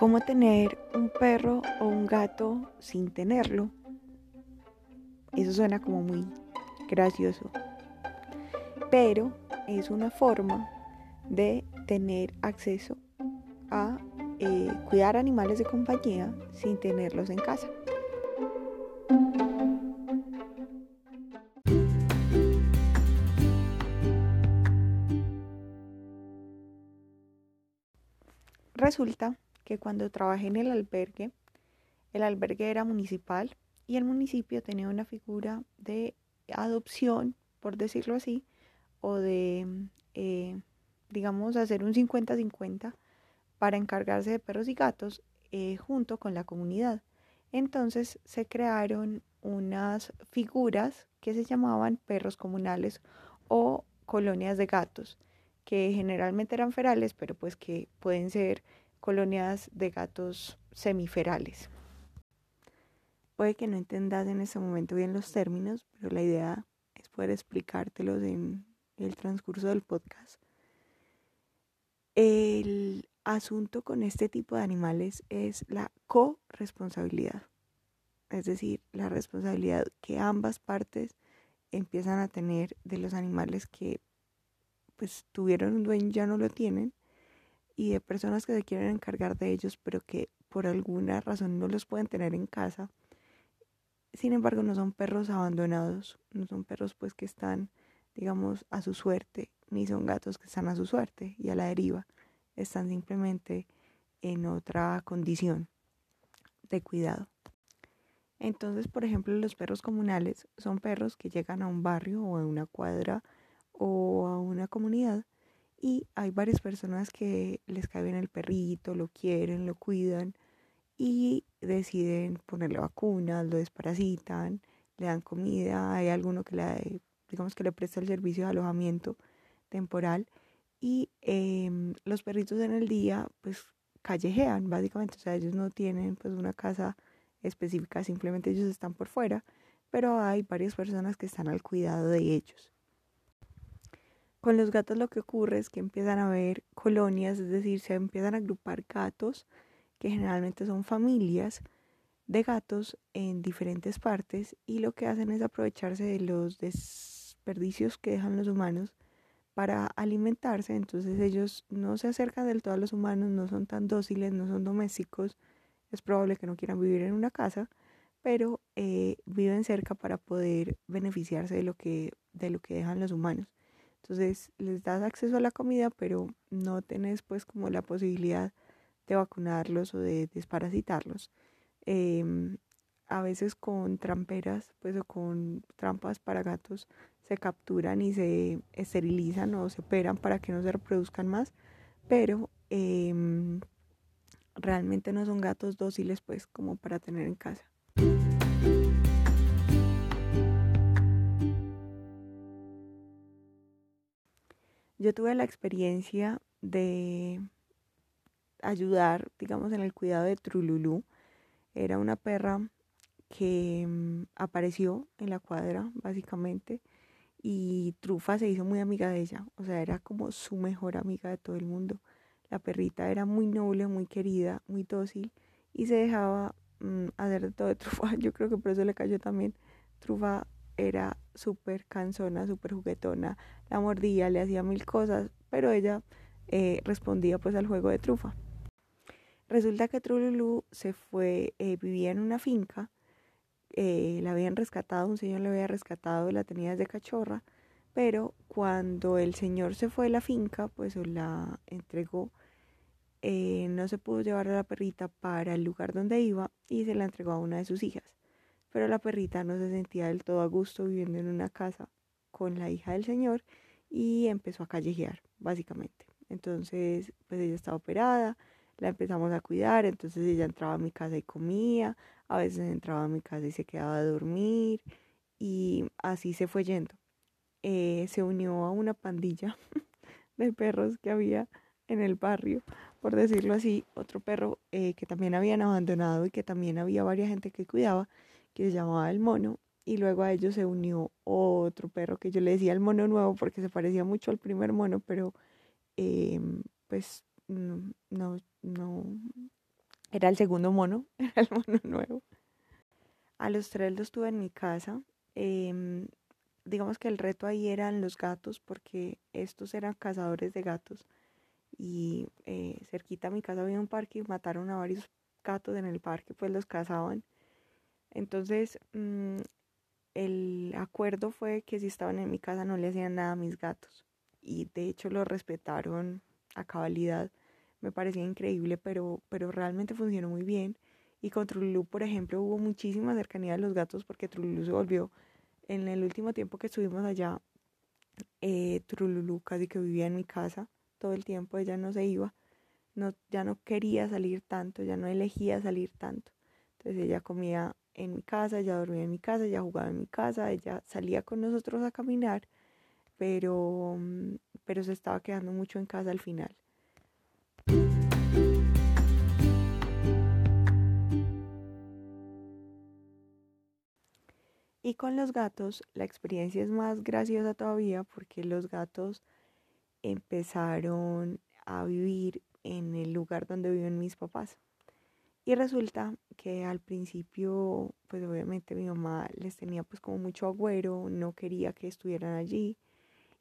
¿Cómo tener un perro o un gato sin tenerlo? Eso suena como muy gracioso. Pero es una forma de tener acceso a eh, cuidar animales de compañía sin tenerlos en casa. Resulta que cuando trabajé en el albergue, el albergue era municipal y el municipio tenía una figura de adopción, por decirlo así, o de, eh, digamos, hacer un 50-50 para encargarse de perros y gatos eh, junto con la comunidad. Entonces se crearon unas figuras que se llamaban perros comunales o colonias de gatos, que generalmente eran ferales, pero pues que pueden ser colonias de gatos semiferales. Puede que no entendas en este momento bien los términos, pero la idea es poder explicártelos en el transcurso del podcast. El asunto con este tipo de animales es la corresponsabilidad, es decir, la responsabilidad que ambas partes empiezan a tener de los animales que pues tuvieron un dueño y ya no lo tienen y de personas que se quieren encargar de ellos pero que por alguna razón no los pueden tener en casa. Sin embargo, no son perros abandonados, no son perros pues que están, digamos, a su suerte, ni son gatos que están a su suerte y a la deriva, están simplemente en otra condición de cuidado. Entonces, por ejemplo, los perros comunales son perros que llegan a un barrio o a una cuadra o a una comunidad y hay varias personas que les cae bien el perrito, lo quieren, lo cuidan y deciden ponerle vacunas, lo desparasitan, le dan comida, hay alguno que le, digamos que le presta el servicio de alojamiento temporal y em, los perritos en el día pues callejean básicamente, o sea, ellos no tienen pues una casa específica, simplemente ellos están por fuera, pero hay varias personas que están al cuidado de ellos. Con los gatos lo que ocurre es que empiezan a haber colonias, es decir, se empiezan a agrupar gatos, que generalmente son familias de gatos en diferentes partes y lo que hacen es aprovecharse de los desperdicios que dejan los humanos para alimentarse, entonces ellos no se acercan del todo a los humanos, no son tan dóciles, no son domésticos, es probable que no quieran vivir en una casa, pero eh, viven cerca para poder beneficiarse de lo que, de lo que dejan los humanos. Entonces les das acceso a la comida, pero no tenés pues como la posibilidad de vacunarlos o de desparasitarlos. Em, a veces con tramperas, pues o con trampas para gatos, se capturan y se esterilizan o se operan para que no se reproduzcan más, pero em, realmente no son gatos dóciles pues como para tener en casa. Yo tuve la experiencia de ayudar, digamos, en el cuidado de Trululú. Era una perra que mm, apareció en la cuadra, básicamente, y Trufa se hizo muy amiga de ella. O sea, era como su mejor amiga de todo el mundo. La perrita era muy noble, muy querida, muy dócil y se dejaba mm, hacer de todo de Trufa. Yo creo que por eso le cayó también. Trufa era súper cansona, súper juguetona, la mordía, le hacía mil cosas, pero ella eh, respondía pues al juego de trufa. Resulta que Trululú se fue, eh, vivía en una finca, eh, la habían rescatado, un señor la había rescatado, la tenía desde cachorra, pero cuando el señor se fue de la finca, pues la entregó, no se pudo llevar a la perrita para el lugar donde iba y se la entregó a una de sus hijas pero la perrita no se sentía del todo a gusto viviendo en una casa con la hija del señor y empezó a callejear, básicamente. Entonces, pues ella estaba operada, la empezamos a cuidar, entonces ella entraba a mi casa y comía, a veces entraba a mi casa y se quedaba a dormir y así se fue yendo. Eh, se unió a una pandilla de perros que había en el barrio, por decirlo así, otro perro eh, que también habían abandonado y que también había varias gente que cuidaba que se llamaba el mono y luego a ellos se unió otro perro que yo le decía el mono nuevo porque se parecía mucho al primer mono, pero em, pues no, no, Era el segundo mono, era el mono nuevo. A los tres los tuve en mi casa. Em, digamos que el reto ahí eran los gatos, porque estos eran cazadores de gatos. Y eh, cerquita a mi casa había un parque y mataron a varios gatos en el parque, pues los cazaban. Entonces, mm, el acuerdo fue que si estaban en mi casa no le hacían nada a mis gatos. Y de hecho lo respetaron a cabalidad. Me parecía increíble, pero, pero realmente funcionó muy bien. Y con Trululú, por ejemplo, hubo muchísima cercanía de los gatos porque Trululú se volvió, en el último tiempo que estuvimos allá, eh, Trululú casi que vivía en mi casa todo el tiempo, ella no se iba, no, ya no quería salir tanto, ya no elegía salir tanto. Entonces ella comía en mi casa, ella dormía en mi casa, ella jugaba en mi casa, ella salía con nosotros a caminar, pero, mm, pero se estaba quedando mucho en casa al final. Y con los gatos la experiencia es más graciosa todavía porque los gatos empezaron a vivir en el lugar donde viven mis papás. Y resulta que al principio, pues obviamente mi mamá les tenía pues como mucho agüero, no quería que estuvieran allí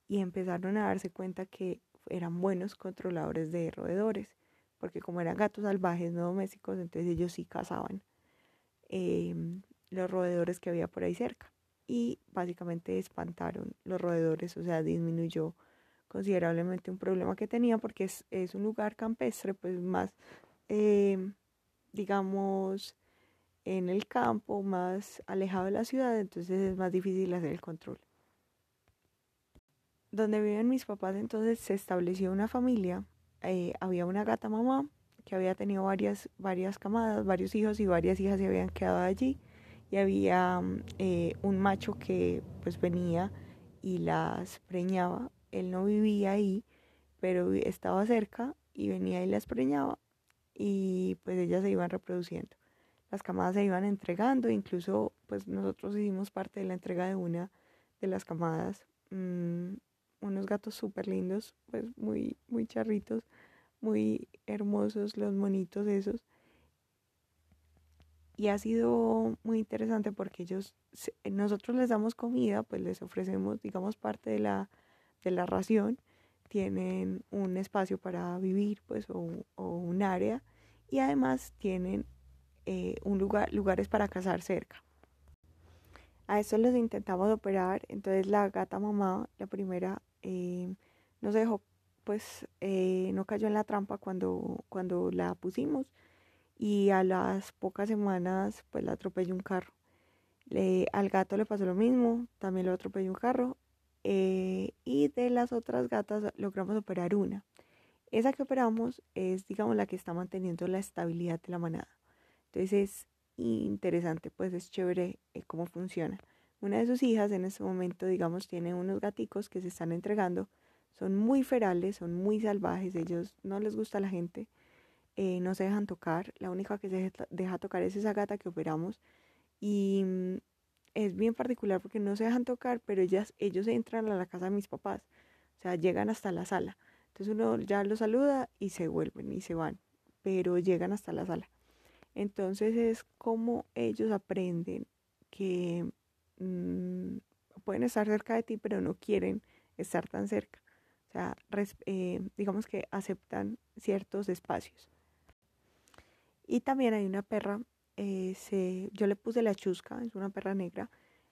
y empezaron a darse cuenta que eran buenos controladores de roedores, porque como eran gatos salvajes, no domésticos, entonces ellos sí cazaban em, los roedores que había por ahí cerca. Y básicamente espantaron los roedores, o sea, disminuyó considerablemente un problema que tenía porque es, es un lugar campestre, pues más... Eh, digamos, en el campo, más alejado de la ciudad, entonces es más difícil hacer el control. Donde viven mis papás, entonces se estableció una familia. Eh, había una gata mamá que había tenido varias, varias camadas, varios hijos y varias hijas se habían quedado allí. Y había eh, un macho que pues venía y las preñaba. Él no vivía ahí, pero estaba cerca y venía y las preñaba y pues ellas se iban reproduciendo. Las camadas se iban entregando, incluso pues nosotros hicimos parte de la entrega de una de las camadas, mm, unos gatos súper lindos, pues muy, muy charritos, muy hermosos los monitos esos. Y ha sido muy interesante porque ellos, nosotros les damos comida, pues les ofrecemos, digamos, parte de la, de la ración tienen un espacio para vivir, pues, o, un área, y además tienen eh, un lugar, lugares para cazar cerca. A eso los intentamos operar, entonces la gata mamá, la primera, eh, no se dejó, pues, eh, no cayó en la trampa cuando, cuando la pusimos, y a las pocas semanas, pues, la atropelló un carro. Le, al gato le pasó lo mismo, también lo atropelló un carro eh, y de las otras gatas logramos operar una. Esa que operamos es, digamos, la que está manteniendo la estabilidad de la manada. Entonces es interesante, pues es chévere eh, cómo funciona. Una de sus hijas en este momento, digamos, tiene unos gaticos que se están entregando. Son muy ferales, son muy salvajes, ellos no les gusta la gente, eh, no se dejan tocar. La única que se deja tocar es esa gata que operamos. Y mm, es bien particular porque no se dejan tocar, pero ellas, ellos entran a la casa de mis papás, o sea, llegan hasta la sala. Entonces uno ya los saluda y se vuelven y se van, pero llegan hasta la sala. Entonces es como ellos aprenden que mm, pueden estar cerca de ti, pero no quieren estar tan cerca. O sea, eh, digamos que aceptan ciertos espacios. Y también hay una perra eh, yo le puse la chusca, es una perra negra,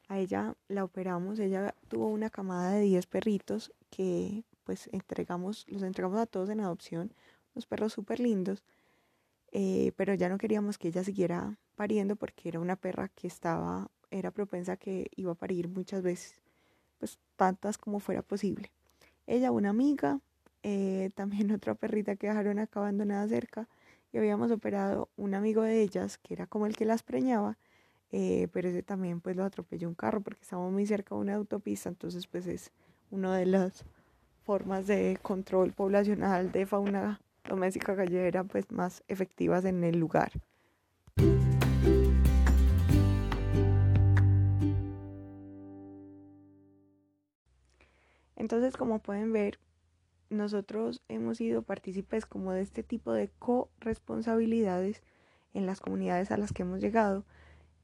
a ella la operamos, ella tuvo una camada de 10 perritos que pues entregamos, los entregamos a todos en adopción, unos perros súper lindos, eh, pero ya no queríamos que ella siguiera pariendo porque era una perra que estaba, era propensa que iba a parir muchas veces, pues tantas como fuera posible. Ella, una amiga, eh, también otra perrita que dejaron acá abandonada cerca, y habíamos operado un amigo de ellas, que era como el que las preñaba, eh, pero ese también pues lo atropelló un carro porque estábamos muy cerca de una autopista, entonces pues es una de las formas de control poblacional de fauna doméstica callejera pues más efectivas en el lugar. Entonces, como pueden ver, nosotros hemos sido partícipes como de este tipo de corresponsabilidades en las comunidades a las que hemos llegado,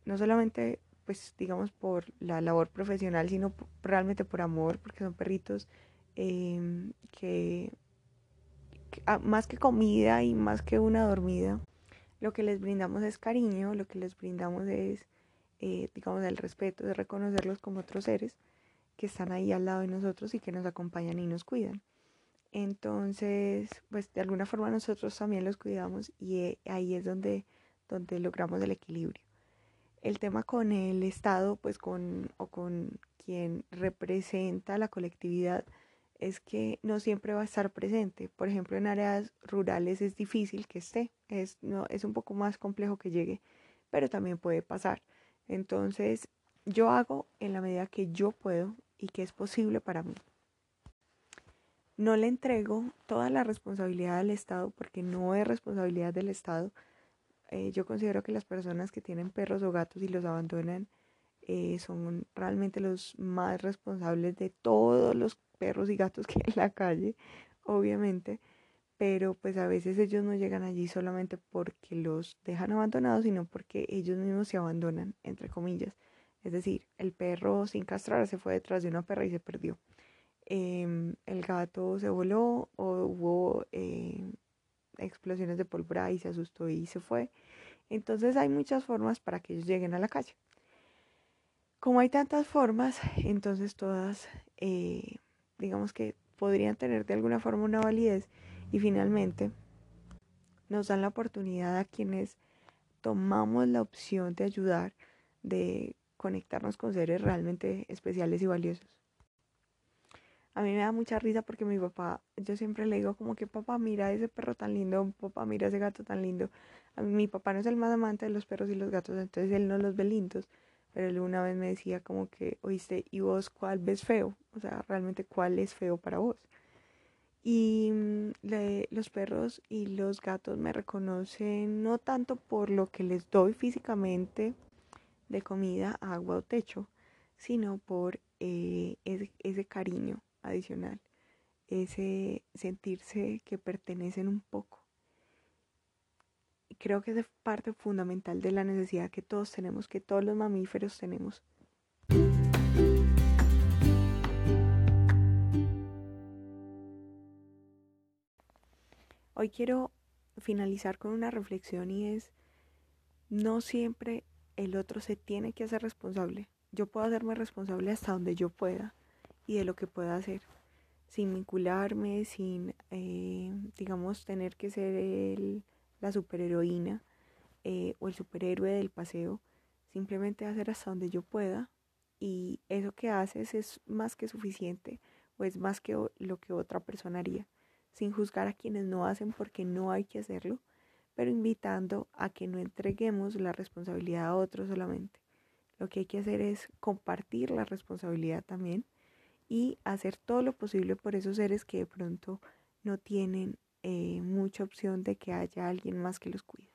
no solamente pues digamos por la labor profesional, sino realmente por amor, porque son perritos em, que, ah, más que comida y más que una dormida, lo que les brindamos es cariño, lo que les brindamos es, eh, digamos, el respeto, de reconocerlos como otros seres que están ahí al lado de nosotros y que nos acompañan y nos cuidan. Entonces, pues de alguna forma nosotros también los cuidamos y eh, ahí es donde, donde logramos el equilibrio. El tema con el Estado, pues con, o con quien representa la colectividad, es que no siempre va a estar presente. Por ejemplo, en áreas rurales es difícil que esté, es, no, es un poco más complejo que llegue, pero también puede pasar. Entonces, yo hago en la medida que yo puedo y que es posible para mí. No le entrego toda la responsabilidad al Estado porque no es responsabilidad del Estado. Eh, yo considero que las personas que tienen perros o gatos y los abandonan eh, son realmente los más responsables de todos los perros y gatos que hay en la calle, obviamente. Pero pues a veces ellos no llegan allí solamente porque los dejan abandonados, sino porque ellos mismos se abandonan, entre comillas. Es decir, el perro sin castrar se fue detrás de una perra y se perdió. Em, el gato se voló o hubo em, explosiones de pólvora y se asustó y se fue. Entonces hay muchas formas para que ellos lleguen a la calle. Como hay tantas formas, entonces todas, eh, digamos que podrían tener de alguna forma una validez y finalmente nos dan la oportunidad a quienes tomamos la opción de ayudar, de conectarnos con seres realmente especiales y valiosos. A mí me da mucha risa porque mi papá, yo siempre le digo como que papá mira ese perro tan lindo, papá mira ese gato tan lindo. Mi papá no es el más amante de los perros y los gatos, entonces él no los ve lindos. Pero él una vez me decía como que, oíste, ¿y vos cuál ves feo? O sea, realmente cuál es feo para vos. Y mm, los perros y los gatos me reconocen no tanto por lo que les doy físicamente de comida, agua o techo, sino por eh, ese cariño adicional, ese sentirse que pertenecen un poco. Y creo que es parte fundamental de la necesidad que todos tenemos, que todos los mamíferos tenemos. Hoy quiero finalizar con una reflexión y es, no siempre el otro se tiene que hacer responsable. Yo puedo hacerme responsable hasta donde yo pueda y de lo que pueda hacer, sin vincularme, sin, eh, digamos, tener que ser el, la superheroína eh, o el superhéroe del paseo, simplemente hacer hasta donde yo pueda y eso que haces es más que suficiente o es más que lo que otra persona haría, sin juzgar a quienes no hacen porque no hay que hacerlo, pero invitando a que no entreguemos la responsabilidad a otros solamente. Lo que hay que hacer es compartir la responsabilidad también y hacer todo lo posible por esos seres que de pronto no tienen eh, mucha opción de que haya alguien más que los cuide.